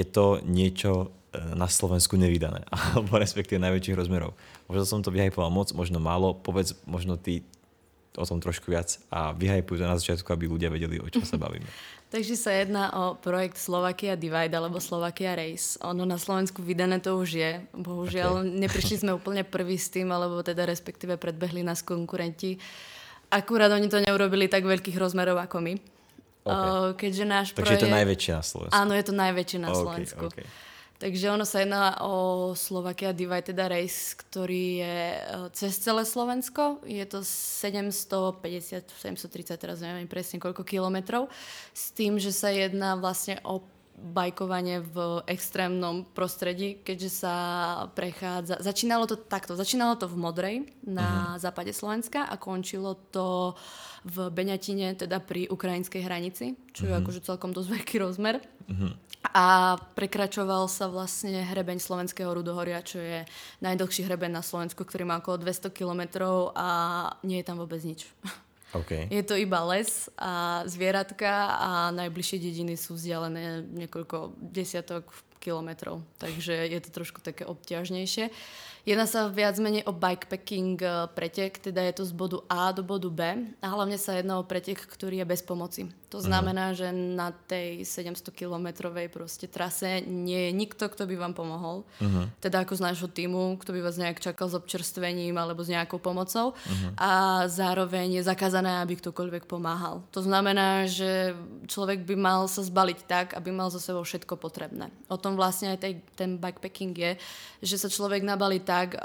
je to niečo e, na Slovensku nevydané, alebo respektíve najväčších rozmerov. Možno som to vyhypoval moc, možno málo, povedz možno ty o tom trošku viac a vyhypujú to na začiatku, aby ľudia vedeli, o čom sa bavíme. Takže sa jedná o projekt Slovakia Divide alebo Slovakia Race. Ono na Slovensku vydané to už je. Bohužiaľ, okay. neprišli sme úplne prvý s tým, alebo teda respektíve predbehli nás konkurenti. Akurát oni to neurobili tak veľkých rozmerov ako my. Okay. Keďže náš Takže projekt... je to najväčšie na Slovensku. Áno, je to najväčšie na okay, Slovensku. Okay. Takže ono sa jedná o Slovakia Divide teda Race, ktorý je e, cez celé Slovensko. Je to 750, 730, teraz neviem presne koľko kilometrov. S tým, že sa jedná vlastne o bajkovanie v extrémnom prostredí, keďže sa prechádza... Začínalo to takto. Začínalo to v Modrej na uh-huh. západe Slovenska a končilo to v Beňatine, teda pri ukrajinskej hranici, čo uh-huh. je akože celkom dosť veľký rozmer. Uh-huh a prekračoval sa vlastne hrebeň Slovenského rudohoria, čo je najdlhší hrebeň na Slovensku, ktorý má okolo 200 kilometrov a nie je tam vôbec nič. Okay. Je to iba les a zvieratka a najbližšie dediny sú vzdialené niekoľko desiatok kilometrov, takže je to trošku také obťažnejšie. Jedná sa viac menej o bikepacking eh, pretek, teda je to z bodu A do bodu B a hlavne sa jedná o pretek, ktorý je bez pomoci. To mhm. znamená, uh-huh. že na tej 700 kilometrovej proste trase nie je nikto, kto by vám pomohol. Uh-huh. Teda ako z nášho týmu, kto by vás nejak čakal s občerstvením alebo s nejakou pomocou. Uh-huh. A zároveň je zakázané, aby ktokoľvek pomáhal. To znamená, že človek by mal sa zbaliť tak, aby mal za sebou všetko potrebné. O tom vlastne aj tej, ten bikepacking je, že sa človek nabalí tak,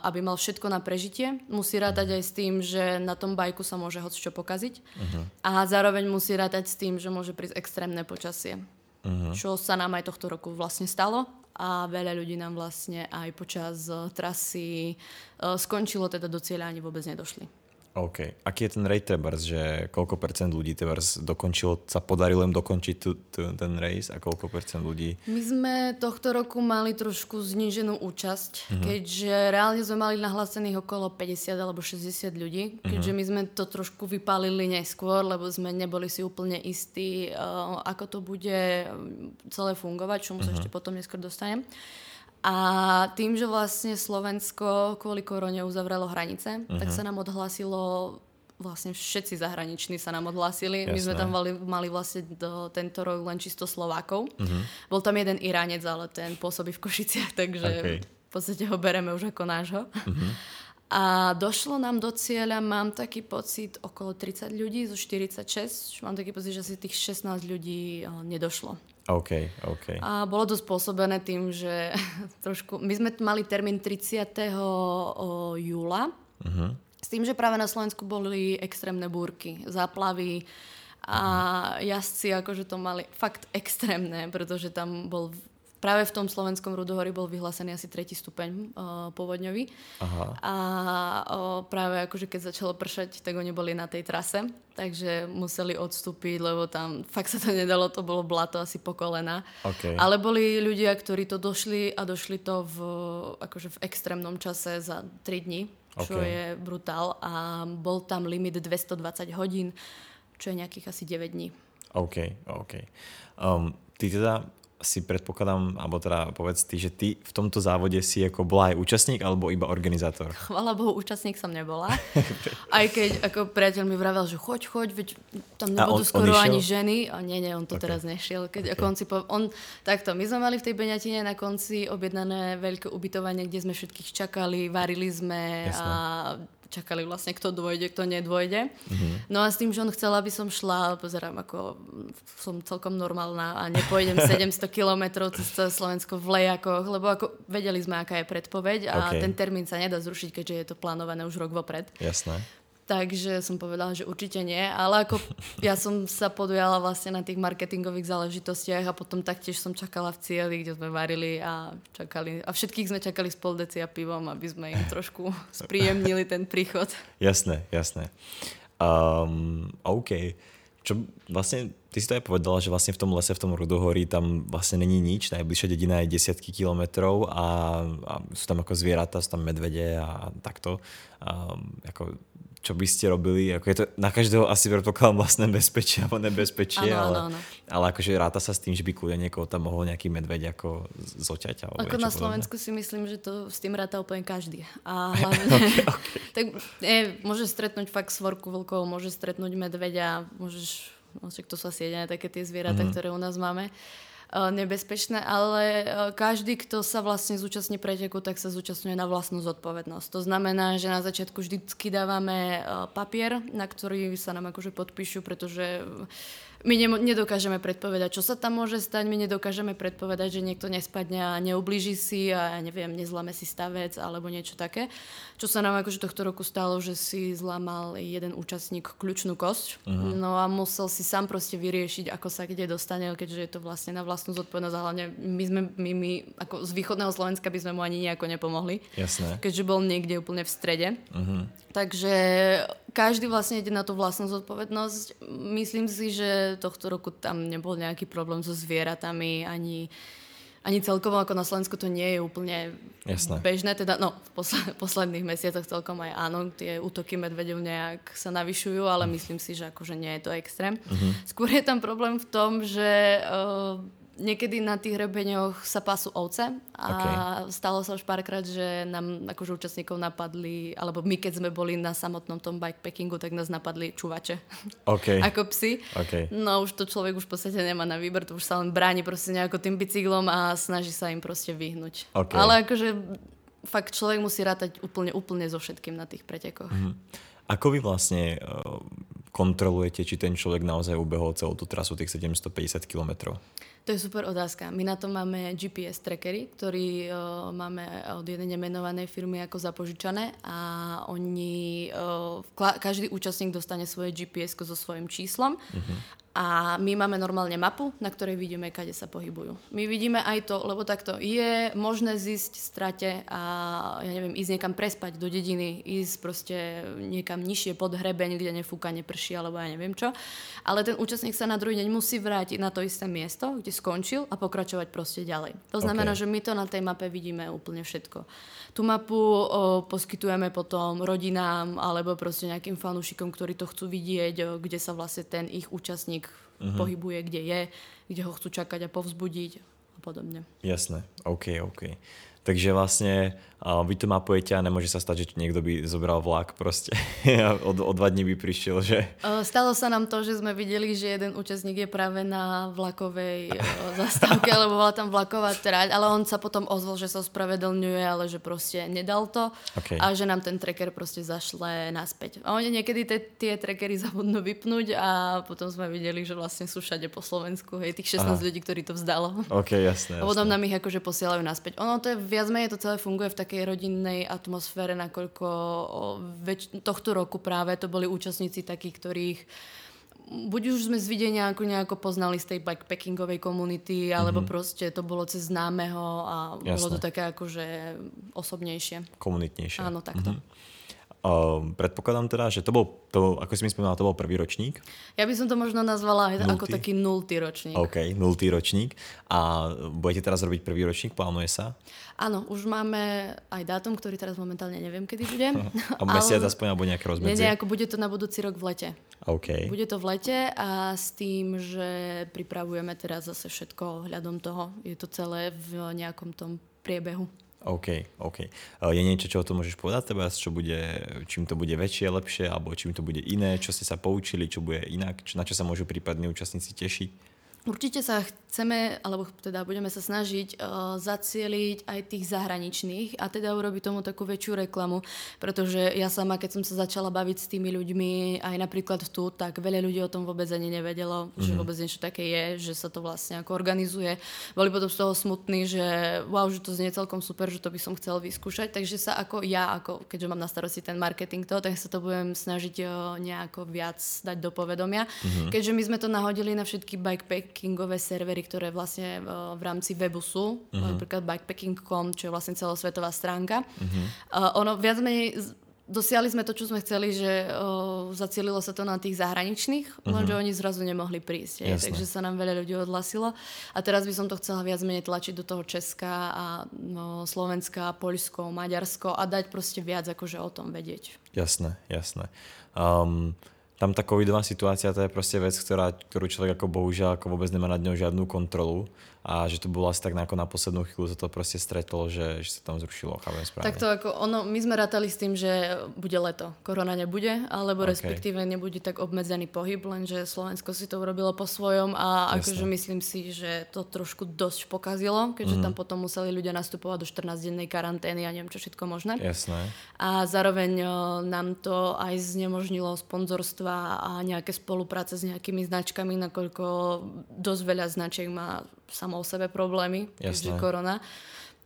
aby mal všetko na prežitie. Musí rátať aj s tým, že na tom bajku sa môže hoď čo pokaziť. Uh-huh. A zároveň musí rátať rátať s tým, že môže prísť extrémne počasie. Uh-huh. Čo sa nám aj tohto roku vlastne stalo a veľa ľudí nám vlastne aj počas uh, trasy uh, skončilo, teda do cieľa ani vôbec nedošli. OK. Aký je ten rate trebárs, že koľko percent ľudí trebárs dokončilo, sa podarilo im dokončiť tu, tu, ten race a koľko percent ľudí? My sme tohto roku mali trošku zníženú účasť, uh-huh. keďže reálne sme mali nahlásených okolo 50 alebo 60 ľudí, keďže uh-huh. my sme to trošku vypálili neskôr, lebo sme neboli si úplne istí, uh, ako to bude celé fungovať, čomu uh-huh. sa ešte potom neskôr dostanem. A tým, že vlastne Slovensko kvôli korone uzavrelo hranice, uh-huh. tak mhm. sa nám odhlasilo vlastne všetci zahraniční sa nám odhlasili. Jasné. My sme tam mali, mali vlastne do, tento rok len čisto Slovákov. Uh-huh. Bol tam jeden Iránec, ale ten pôsobí v Košiciach, takže okay. v podstate ho bereme už ako nášho. Uh-huh. A došlo nám do cieľa, mám taký pocit, okolo 30 ľudí zo 46. Mám taký pocit, že asi tých 16 ľudí nedošlo. OK, OK. A bolo to spôsobené tým, že trošku... My sme mali termín 30. júla. Uh-huh. S tým, že práve na Slovensku boli extrémne búrky, záplavy a uh-huh. jazdci akože to mali fakt extrémne, pretože tam bol práve v tom slovenskom Rudohorí bol vyhlásený asi tretí stupeň uh, povodňový. Aha. A uh, práve akože keď začalo pršať, tak oni boli na tej trase, takže museli odstúpiť, lebo tam fakt sa to nedalo, to bolo blato asi po kolena. Okay. Ale boli ľudia, ktorí to došli a došli to v, akože v extrémnom čase za 3 dní, čo okay. je brutál. A bol tam limit 220 hodín, čo je nejakých asi 9 dní. OK, OK. Um, ty teda si predpokladám, alebo teda povedz ty, že ty v tomto závode si ako bola aj účastník alebo iba organizátor? Chvala Bohu, účastník som nebola. aj keď ako priateľ mi vravel, že choď, choď, veď tam nebudú on, skoro on ani ženy. A nie, nie, on to okay. teraz nešiel. Keď, okay. ako on si po, on, takto, my sme mali v tej Beňatine na konci objednané veľké ubytovanie, kde sme všetkých čakali, varili sme Jasne. a čakali vlastne, kto dôjde, kto nedôjde. Mm-hmm. No a s tým, že on chcel, aby som šla, pozerám, ako som celkom normálna a nepôjdem 700 kilometrov cez celé Slovensko v lejakoch, lebo ako vedeli sme, aká je predpoveď a okay. ten termín sa nedá zrušiť, keďže je to plánované už rok vopred. Jasné. Takže som povedala, že určite nie, ale ako ja som sa podujala vlastne na tých marketingových záležitostiach a potom taktiež som čakala v cieli, kde sme varili a čakali, a všetkých sme čakali s pol decia pivom, aby sme im trošku spríjemnili ten príchod. Jasné, jasné. Um, OK. Čo vlastne, ty si to aj povedala, že vlastne v tom lese, v tom Rudohorí, tam vlastne není nič, najbližšia dedina je desiatky kilometrov a, a sú tam ako zvieratá, sú tam medvede a takto. Um, ako čo by ste robili? Ako je to na každého asi predpokladám vlastné bezpečie alebo nebezpečie, Áno, ale, áno, áno. ale akože ráta sa s tým, že by kľudne niekoho tam mohol nejaký medveď ako zoťať alebo Ako na podobné? Slovensku si myslím, že to s tým ráta úplne každý. A hlavne, tak nie, môže stretnúť fakt svorku vlkov, môže stretnúť medveďa, môžeš, no to sú asi jediné také tie zvieratá, mm-hmm. ktoré u nás máme eh, nebezpečné, ale eh, každý, kto sa vlastne zúčastní preteku, tak sa zúčastňuje na vlastnú zodpovednosť. To znamená, že na začiatku vždycky dávame eh, papier, na ktorý sa nám akože podpíšu, pretože my ne- nedokážeme predpovedať, čo sa tam môže stať, my nedokážeme predpovedať, že niekto nespadne a neublíži si a ja neviem, nezlame si stavec alebo niečo také. Čo sa nám akože tohto roku stalo, že si zlamal jeden účastník kľúčnú kosť, uh-huh. no a musel si sám proste vyriešiť, ako sa kde dostane, keďže je to vlastne na vlastnú zodpovednosť a hlavne my sme, my, my ako z východného Slovenska by sme mu ani nejako nepomohli Jasné. keďže bol niekde úplne v strede. Uh-huh. Takže každý vlastne ide na tú vlastnú zodpovednosť. Myslím si, že tohto roku tam nebol nejaký problém so zvieratami, ani, ani celkovo ako na Slovensku to nie je úplne Jasné. bežné. Teda, no, v posle- posledných mesiacoch celkom aj áno, tie útoky medvedov nejak sa navyšujú, ale myslím si, že akože nie je to extrém. Uh-huh. Skôr je tam problém v tom, že uh, niekedy na tých rebeňoch sa pasú ovce a okay. stalo sa už párkrát, že nám akože účastníkov napadli, alebo my keď sme boli na samotnom tom bikepackingu, tak nás napadli čuvače OK. ako psi. OK. No už to človek už v podstate nemá na výber, to už sa len bráni proste nejako tým bicyklom a snaží sa im proste vyhnúť. OK. Ale akože fakt človek musí rátať úplne, úplne so všetkým na tých pretekoch. Mhm. Ako vy vlastne uh, kontrolujete, či ten človek naozaj ubehol celú tú trasu tých 750 kilometrov? To je super otázka. My na to máme GPS trackery, ktorý uh, máme od jednej nemenovanej firmy ako zapožičané a oni, uh, každý účastník dostane svoje GPS so svojím číslom uh-huh. A my máme normálne mapu, na ktorej vidíme, kade sa pohybujú. My vidíme aj to, lebo takto je možné zísť strate a ja neviem, ísť niekam prespať do dediny, ísť proste niekam nižšie pod hrebeň, kde nefúka, neprší alebo ja neviem čo. Ale ten účastník sa na druhý deň musí vrátiť na to isté miesto, kde skončil a pokračovať proste ďalej. To znamená, OK. že my to na tej mape vidíme úplne všetko. Tú mapu o, poskytujeme potom rodinám alebo proste nejakým fanúšikom, ktorí to chcú vidieť, o, kde sa vlastne ten ich účastník uh-huh. pohybuje, kde je, kde ho chcú čakať a povzbudiť a podobne. Jasné, OK, OK. Takže vlastne uh, vy to mapujete a nemôže sa stať, že niekto by zobral vlak proste a o, o dva dní by prišiel, že... Stalo sa nám to, že sme videli, že jeden účastník je práve na vlakovej zastávke, lebo bola tam vlaková trať, ale on sa potom ozval, že sa ospravedlňuje, ale že proste nedal to OK. a že nám ten tracker proste zašle naspäť. A oni niekedy te, tie trackery zabudnú vypnúť a potom sme videli, že vlastne sú všade po Slovensku, hej, tých 16 Aha. ľudí, ktorí to vzdalo. OK, jasné, A potom nám ich akože posielajú naspäť. Ono to je viac menej to celé funguje v takej rodinnej atmosfére, nakoľko väč- tohto roku práve to boli účastníci takí, ktorých buď už sme z videnia ako nejako poznali z tej bikepackingovej komunity, alebo mm-hmm. proste to bolo cez známeho a Jasné. bolo to také akože osobnejšie. Komunitnejšie. Áno, takto. Mhm. Uh, predpokladám teda, že to bol, to bol, ako si mi spomínala, to bol prvý ročník. Ja by som to možno nazvala aj ako Nultý? taký nultý ročník. OK, nultý ročník. A budete teraz robiť prvý ročník, plánuje sa? Áno, už máme aj dátum, ktorý teraz momentálne neviem, kedy bude. A mesiac Ale- aspoň, alebo nejaké Nie, rozmedzie? nie, ako bude to na budúci rok v lete. OK. Bude to v lete a s tým, že pripravujeme teraz zase všetko hľadom toho. Je to celé v nejakom tom priebehu. OK, OK. Uh, Je niečo, čo o tom môžeš povedať teda, čo bude, čím to bude väčšie, lepšie, alebo čím to bude iné, čo ste sa poučili, čo bude inak, čo, na čo sa môžu prípadní účastníci tešiť? Určite sa chceme, alebo teda budeme sa snažiť uh, zacieliť aj tých zahraničných a teda urobiť tomu takú väčšiu reklamu, pretože ja sama, keď som sa začala baviť s tými ľuďmi, aj napríklad tu, tak veľa ľudí o tom vôbec ani nevedelo, mm-hmm. že vôbec niečo také je, že sa to vlastne ako organizuje. Boli potom z toho smutní, že wow, že to znie celkom super, že to by som chcel vyskúšať, takže sa ako ja, ako, keďže mám na starosti ten marketing to, tak sa to budem snažiť uh, nejako viac dať do povedomia. Mm-hmm. Keďže my sme to nahodili na všetky bikepackingové servery, ktoré vlastne uh, v rámci webu sú, uh-huh. napríklad bikepacking.com, čo je vlastne celosvetová stránka. Uh-huh. Uh, ono viac menej dosiahli sme to, čo sme chceli, že o, zacielilo sa to na tých zahraničných, uh-huh. lenže oni zrazu nemohli prísť. Je, takže sa nám veľa ľudí odhlasilo. A teraz by som to chcela viac menej tlačiť do toho Česka a no, Slovenska, Poľsko, Maďarsko a dať proste viac akože o tom vedieť. Jasné, jasné. Um, tam tá covidová situácia to je proste vec, ktorá, ktorú človek ako bohužiaľ ako vôbec nemá nad ňou žiadnu kontrolu a že to bolo asi tak na, ako na poslednú chvíľu sa to proste stretlo, že, že sa tam zrušilo, chápem správne. Tak to ako ono, my sme rátali s tým, že bude leto, korona nebude, alebo okay. respektíve nebude tak obmedzený pohyb, lenže Slovensko si to urobilo po svojom a Jasne. akože myslím si, že to trošku dosť pokazilo, keďže mm-hmm. tam potom museli ľudia nastupovať do 14-dennej karantény a neviem čo všetko možné. Jasné. A zároveň nám to aj znemožnilo sponzorstva a nejaké spolupráce s nejakými značkami, nakoľko dosť veľa značiek má samo o sebe problémy, keďže korona.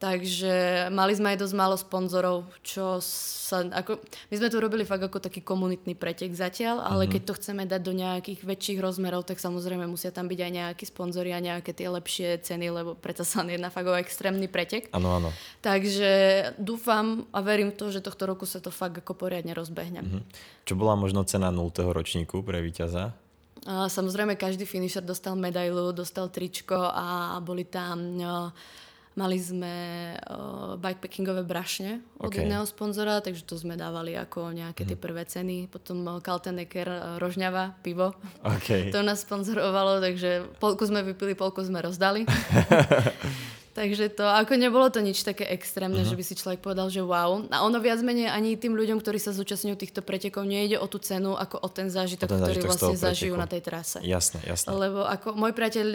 Takže mali sme aj dosť málo sponzorov, čo sa, ako, my sme to robili fakt ako taký komunitný pretek zatiaľ, ale mm-hmm. keď to chceme dať do nejakých väčších rozmerov, tak samozrejme musia tam byť aj nejakí sponzori a nejaké tie lepšie ceny, lebo preto sa jedna fakt o extrémny pretek. Áno, áno. Takže dúfam a verím v to, že tohto roku sa to fakt ako poriadne rozbehne. Mm-hmm. Čo bola možno cena 0. ročníku pre víťaza? Samozrejme, každý finisher dostal medailu, dostal tričko a boli tam... Mali sme uh, bikepackingové brašne od okay. jedného sponzora, takže to sme dávali ako nejaké tie mhm. prvé ceny. Potom Kaltenecker, uh, Rožňava, pivo. Okay. to nás sponzorovalo, takže polku sme vypili, polku sme rozdali. Takže to, ako nebolo to nič také extrémne, uh-huh. že by si človek povedal, že wow. A ono viac menej ani tým ľuďom, ktorí sa zúčastňujú týchto pretekov, nejde o tú cenu, ako o ten zážitok, o ten ktorý vlastne zažijú na tej trase. Jasné, jasné. Lebo ako môj priateľ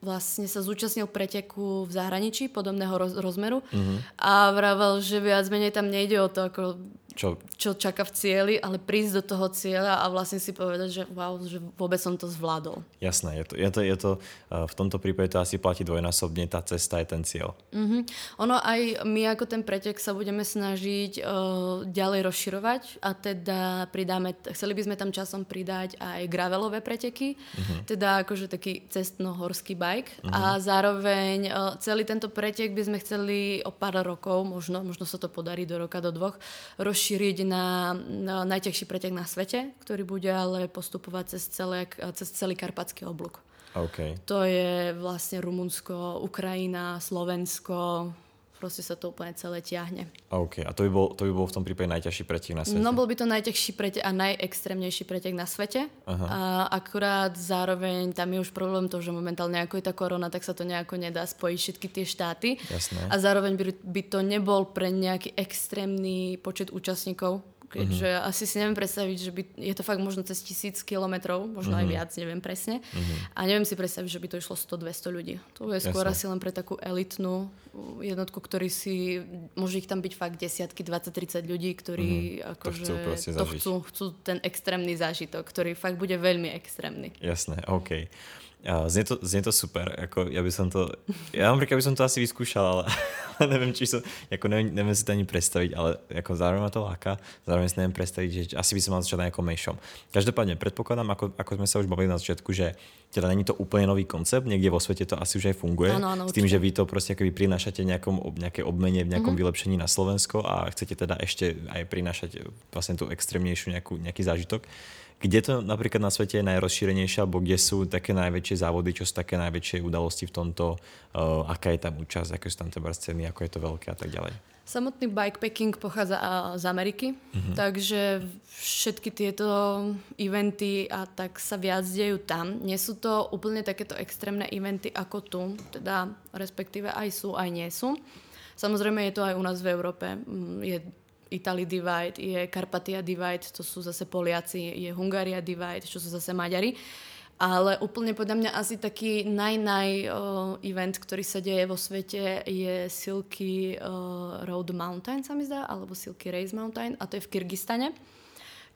vlastne sa zúčastnil preteku v zahraničí podobného roz- rozmeru uh-huh. a vravel, že viac menej tam nejde o to, ako čo? čo čaká v cieli, ale prísť do toho cieľa a vlastne si povedať, že wow, že vôbec som to zvládol. Jasné, je to, je to, je to v tomto prípade to asi platí dvojnásobne, tá cesta je ten cieľ. Mm-hmm. Ono aj my ako ten pretek sa budeme snažiť uh, ďalej rozširovať a teda pridáme, chceli by sme tam časom pridať aj gravelové preteky, mm-hmm. teda akože taký cestno-horský bike mm-hmm. a zároveň uh, celý tento pretek by sme chceli o pár rokov, možno, možno sa to podarí do roka, do dvoch, rozšíriť rozšíriť na, na najťažší pretek na svete, ktorý bude ale postupovať cez, celé, cez celý karpatský oblúk. Okay. To je vlastne Rumunsko, Ukrajina, Slovensko, proste sa to úplne celé tiahne. OK, a to by, bol, to by bol v tom prípade najťažší pretek na svete? No bol by to najťažší pretek a najextrémnejší pretek na svete. Aha. A akurát zároveň tam je už problém to, že momentálne ako je tá korona, tak sa to nejako nedá spojiť všetky tie štáty. Jasné. A zároveň by, by to nebol pre nejaký extrémny počet účastníkov, keďže uh-huh. asi si neviem predstaviť, že by, je to fakt možno cez tisíc kilometrov, možno uh-huh. aj mhm. viac, neviem presne. Uh-huh. A neviem si predstaviť, že by to išlo 100-200 ľudí. To je skôr Jasne. asi len pre takú elitnú jednotku, ktorí si, môže ich tam byť fakt desiatky, 20-30 ľudí, ktorí uh-huh. akože to, chcú, to chcú, chcú ten extrémny zážitok, ktorý fakt bude veľmi extrémny. Jasné, OK. Znie to, znie to super, ako ja by som to, ja napríklad by som to asi vyskúšal, ale, ale neviem, či som, ako neviem, neviem si to ani predstaviť, ale ako zároveň ma to láka, zároveň si neviem predstaviť, že asi by som mal začať nejakom menšom. Každopádne predpokladám, ako, ako sme sa už bavili na začiatku, že teda není to úplne nový koncept, niekde vo svete to asi už aj funguje, ano, ano, s tým, že vy to proste akoby prinášate nejakom, nejaké obmene, v nejakom mm-hmm. vylepšení na Slovensko a chcete teda ešte aj prinášať vlastne tú extrémnejšiu nejakú, nejaký zážitok. Kde to napríklad na svete je najrozšírenejšie, alebo kde sú také najväčšie závody, čo sú také najväčšie udalosti v tomto, uh, aká je tam účasť, aké sú tam teda scény, ako je to veľké a tak ďalej? Samotný bikepacking pochádza z Ameriky, mm-hmm. takže všetky tieto eventy a tak sa viac dejú tam. Nie sú to úplne takéto extrémne eventy ako tu, teda respektíve aj sú, aj nie sú. Samozrejme je to aj u nás v Európe. Mm, je Italy Divide, je Karpatia Divide, to sú zase Poliaci, je Hungaria Divide, čo sú zase Maďari. Ale úplne podľa mňa asi taký naj-naj uh, event, ktorý sa deje vo svete je Silky uh, Road Mountain, sa mi zdá, alebo Silky Race Mountain a to je v Kyrgyzstane,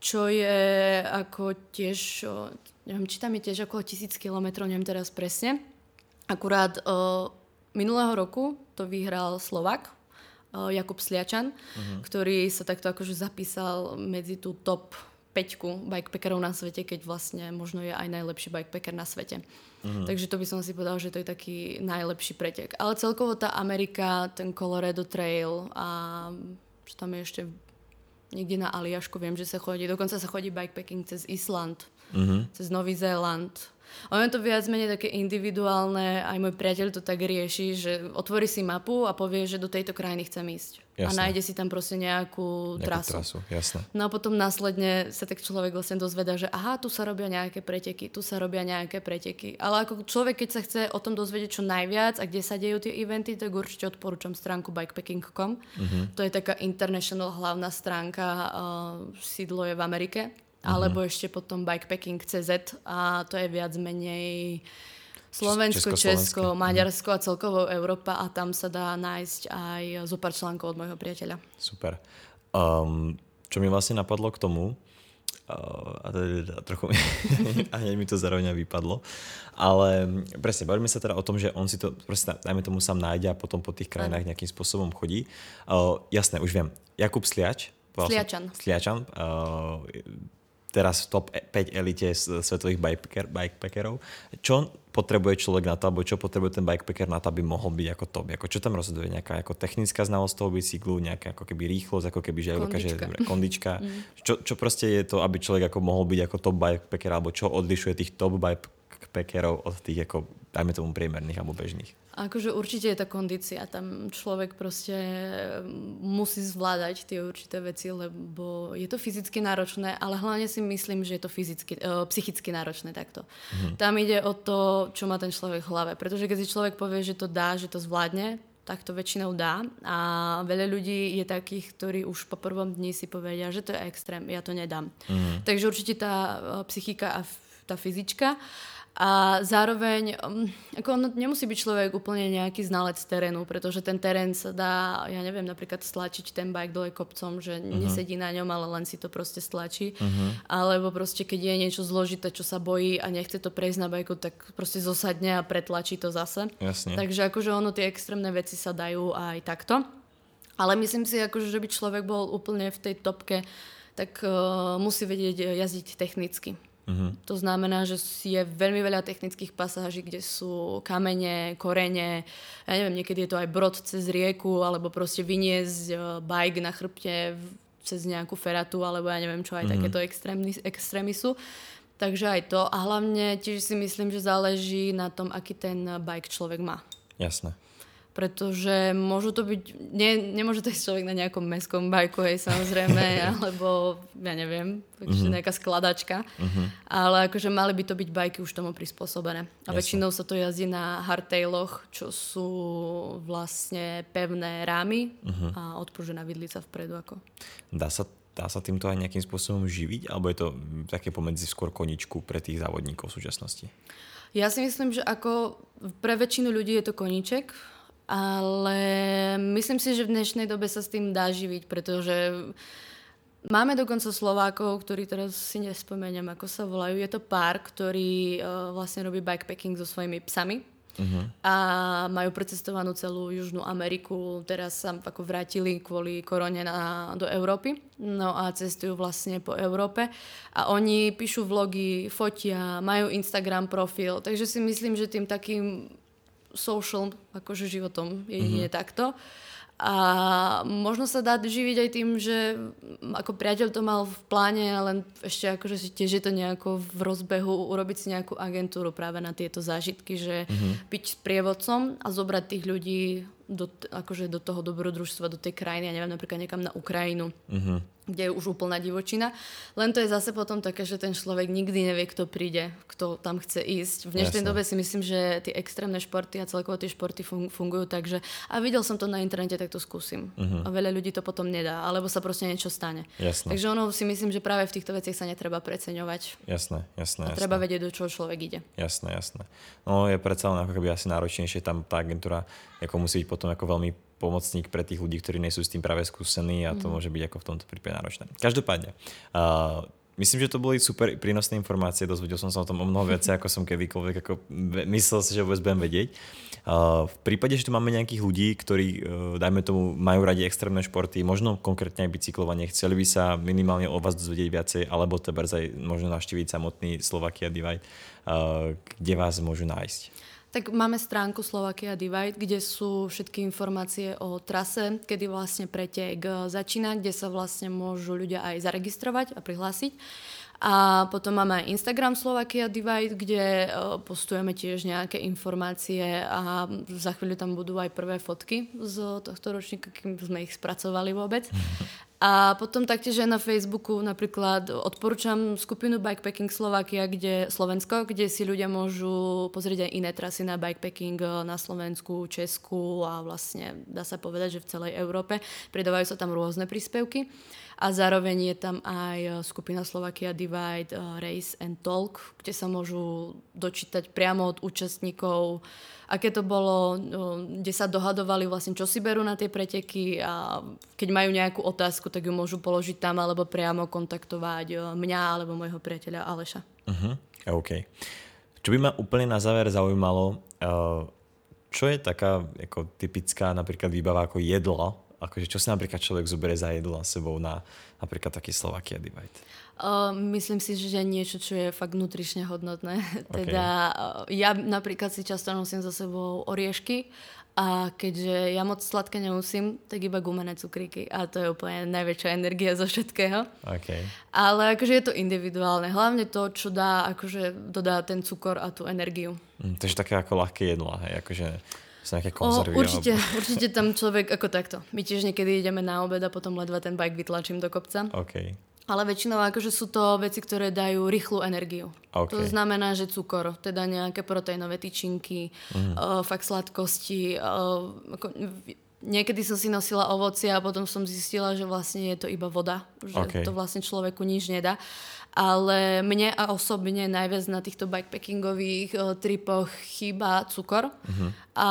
čo je ako tiež, uh, neviem, či tam je tiež okolo tisíc kilometrov, neviem teraz presne. Akurát uh, minulého roku to vyhral Slovak, Jakub Sliačan, uh-huh. ktorý sa takto akože zapísal medzi tú top 5 bikepackerov na svete, keď vlastne možno je aj najlepší bikepacker na svete. Uh-huh. Takže to by som si povedal, že to je taký najlepší pretek. Ale celkovo tá Amerika, ten Colorado Trail a čo tam je ešte niekde na Aliašku viem, že sa chodí, dokonca sa chodí bikepacking cez Island, mm-hmm. cez Nový Zéland, ono je to viac menej také individuálne, aj môj priateľ to tak rieši, že otvorí si mapu a povie, že do tejto krajiny chcem ísť. Jasné. A nájde si tam proste nejakú, nejakú trasu. trasu jasné. No a potom následne sa tak človek vlastne dozvedá, že aha, tu sa robia nejaké preteky, tu sa robia nejaké preteky. Ale ako človek, keď sa chce o tom dozvedieť čo najviac a kde sa dejú tie eventy, tak určite odporúčam stránku bikepacking.com. Uh-huh. To je taká international hlavná stránka, uh, sídlo je v Amerike alebo ešte potom bikepacking.cz a to je viac menej Slovensko, Česko, Maďarsko a celkovo Európa a tam sa dá nájsť aj zo pár článkov od môjho priateľa. Super. Um, čo mi vlastne napadlo k tomu, uh, a teda trochu mi, a hneď mi to zároveň vypadlo, ale presne, bavíme sa teda o tom, že on si to, proste, dajme tomu, sám nájde a potom po tých krajinách nejakým spôsobom chodí. Uh, jasné, už viem. Jakub Sliač. Sliačan. Sliačan. Uh, teraz top 5 elite svetových bikepacker, bikepackerov. Čo potrebuje človek na to, alebo čo potrebuje ten bikepacker na to, aby mohol byť ako top? Ako čo tam rozhoduje? Nejaká ako technická znalosť toho bicyklu, nejaká ako keby rýchlosť, ako keby, že aj dokáže, dobre, kondička. Mm. Čo, čo proste je to, aby človek ako mohol byť ako top bikepacker, alebo čo odlišuje tých top bikepackerov od tých ako, dajme tomu, priemerných alebo bežných? Akože určite je tá kondícia. Tam človek proste musí zvládať tie určité veci, lebo je to fyzicky náročné, ale hlavne si myslím, že je to fyzicky, uh, psychicky náročné takto. Mm-hmm. Tam ide o to, čo má ten človek v hlave. Pretože keď si človek povie, že to dá, že to zvládne, tak to väčšinou dá. A veľa ľudí je takých, ktorí už po prvom dni si povedia, že to je extrém, ja to nedám. Mm-hmm. Takže určite tá e, psychika a tá fyzička. A zároveň, um, ako on nemusí byť človek úplne nejaký znalec terénu, pretože ten terén sa dá, ja neviem, napríklad stlačiť ten bike dole kopcom, že uh-huh. nesedí na ňom, ale len si to proste stlačí. Uh-huh. Alebo proste, keď je niečo zložité, čo sa bojí a nechce to prejsť na bajku, tak proste zosadne a pretlačí to zase. Jasne. Takže akože ono, tie extrémne veci sa dajú aj takto. Ale myslím si, akože, že by človek bol úplne v tej topke, tak uh, musí vedieť jazdiť technicky. Uh-huh. To znamená, že je veľmi veľa technických pasáží, kde sú kamene, korene, ja neviem, niekedy je to aj brod cez rieku, alebo proste vyniesť bike na chrbte cez nejakú feratu, alebo ja neviem čo, aj uh-huh. takéto extrémy, extrémy sú. Takže aj to. A hlavne tiež si myslím, že záleží na tom, aký ten bike človek má. Jasné pretože môžu to byť, nie, nemôže to ísť človek na nejakom mestskom bajku, hej, samozrejme, alebo ja neviem, mm-hmm. nejaká skladačka, mm-hmm. ale akože mali by to byť bajky už tomu prispôsobené. A Jasne. väčšinou sa to jazdí na hardtailoch, čo sú vlastne pevné rámy mm-hmm. a odpružená vidlica vpredu. Ako. Dá sa dá sa týmto aj nejakým spôsobom živiť, alebo je to také pomedzi skôr koničku pre tých závodníkov v súčasnosti? Ja si myslím, že ako pre väčšinu ľudí je to koníček, ale myslím si, že v dnešnej dobe sa s tým dá živiť, pretože máme dokonca Slovákov, ktorí teraz si nespomeniem, ako sa volajú. Je to pár, ktorý uh, vlastne robí bikepacking so svojimi psami. Uh-huh. A majú precestovanú celú Južnú Ameriku. Teraz sa ako vrátili kvôli korone na, do Európy. No a cestujú vlastne po Európe. A oni píšu vlogy, fotia, majú Instagram profil. Takže si myslím, že tým takým social akože životom jedine mm-hmm. takto. A možno sa dá živiť aj tým, že ako priateľ to mal v pláne, len ešte akože si tiež je to nejako v rozbehu urobiť si nejakú agentúru práve na tieto zážitky, že mm-hmm. byť prievodcom a zobrať tých ľudí do, akože do toho dobrodružstva, do tej krajiny, ja neviem, napríklad niekam na Ukrajinu, uh-huh. kde je už úplná divočina. Len to je zase potom také, že ten človek nikdy nevie, kto príde, kto tam chce ísť. V dnešnej Jasne. dobe si myslím, že tie extrémne športy a celkovo tie športy fungujú tak, že a videl som to na internete, tak to skúsim. Uh-huh. A veľa ľudí to potom nedá, alebo sa proste niečo stane. Jasne. Takže ono si myslím, že práve v týchto veciach sa netreba preceňovať. Jasné, jasné. A treba vedieť, do čoho človek ide. Jasné, jasné. No je predsa len ako keby asi náročnejšie tam tá agentúra, ako musí byť potom ako veľmi pomocník pre tých ľudí, ktorí nie sú s tým práve skúsení a to mm. môže byť ako v tomto prípade náročné. Každopádne, uh, myslím, že to boli super prínosné informácie, dozvedel som sa o tom o mnoho viacej, ako som kedykoľvek ako myslel si, že vôbec budem vedieť. Uh, v prípade, že tu máme nejakých ľudí, ktorí, uh, dajme tomu, majú radi extrémne športy, možno konkrétne aj bicyklovanie, chceli by sa minimálne o vás dozvedieť viacej, alebo teda aj možno navštíviť samotný Slovakia Divide, uh, kde vás môžu nájsť? Tak máme stránku Slovakia Divide, kde sú všetky informácie o trase, kedy vlastne pretek začína, kde sa vlastne môžu ľudia aj zaregistrovať a prihlásiť. A potom máme aj Instagram Slovakia Divide, kde postujeme tiež nejaké informácie a za chvíľu tam budú aj prvé fotky z tohto ročníka, kým sme ich spracovali vôbec. A potom taktiež aj na Facebooku napríklad odporúčam skupinu Bikepacking Slovakia, kde, Slovensko, kde si ľudia môžu pozrieť aj iné trasy na bikepacking na Slovensku, Česku a vlastne dá sa povedať, že v celej Európe. Pridávajú sa tam rôzne príspevky a zároveň je tam aj skupina Slovakia Divide Race and Talk, kde sa môžu dočítať priamo od účastníkov aké to bolo, kde sa dohadovali vlastne, čo si berú na tie preteky a keď majú nejakú otázku, tak ju môžu položiť tam alebo priamo kontaktovať mňa alebo môjho priateľa Aleša. Uh-huh. OK. Čo by ma úplne na záver zaujímalo, čo je taká ako typická napríklad výbava ako jedlo, akože čo si napríklad človek zoberie za jedlo sebou na napríklad taký Slovakia Divide? Uh, myslím si, že niečo, čo je fakt nutrične hodnotné. Okay. Teda uh, ja napríklad si často nosím za sebou oriešky a keďže ja moc sladké nemusím, tak iba gumené cukríky. A to je úplne najväčšia energia zo všetkého. Okay. Ale akože je to individuálne. Hlavne to, čo dá, akože dodá ten cukor a tú energiu. Mm, takže také ako ľahké jedlo, hej? Akože sa nejaké konzervy. O, určite, alebo... určite tam človek ako takto. My tiež niekedy ideme na obed a potom ledva ten bike vytlačím do kopca. Okay. Ale väčšinou akože sú to veci, ktoré dajú rýchlu energiu. Okay. To znamená, že cukor, teda nejaké proteínové tyčinky, mm. uh, fakt sladkosti. Uh, ako, niekedy som si nosila ovocie a potom som zistila, že vlastne je to iba voda. Že okay. to vlastne človeku nič nedá ale mne a osobne najviac na týchto bikepackingových uh, tripoch chýba cukor uh-huh. a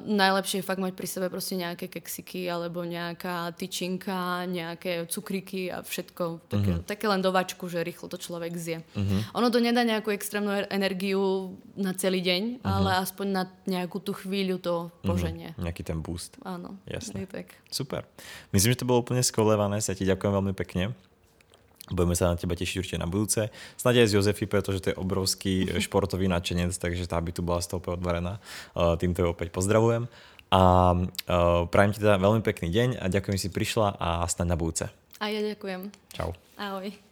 najlepšie je fakt mať pri sebe proste nejaké keksiky alebo nejaká tyčinka, nejaké cukriky a všetko, také, uh-huh. také len dovačku, že rýchlo to človek zje. Uh-huh. Ono to nedá nejakú extrémnu er-, energiu na celý deň, uh-huh. ale aspoň na nejakú tú chvíľu to poženie. Uh-huh. Nejaký ten boost. Áno. Jasne. Tak. Super. Myslím, že to bolo úplne skvelé, Vanessa. Ti ďakujem veľmi pekne. Budeme sa na teba tešiť určite na budúce. Snáď aj z Jozefy, pretože to je obrovský športový nadšenec, takže tá by tu bola toho odvarená. Týmto ju opäť pozdravujem. A prajem ti teda veľmi pekný deň a ďakujem, že si prišla a snáď na budúce. A ja ďakujem. Čau. Ahoj.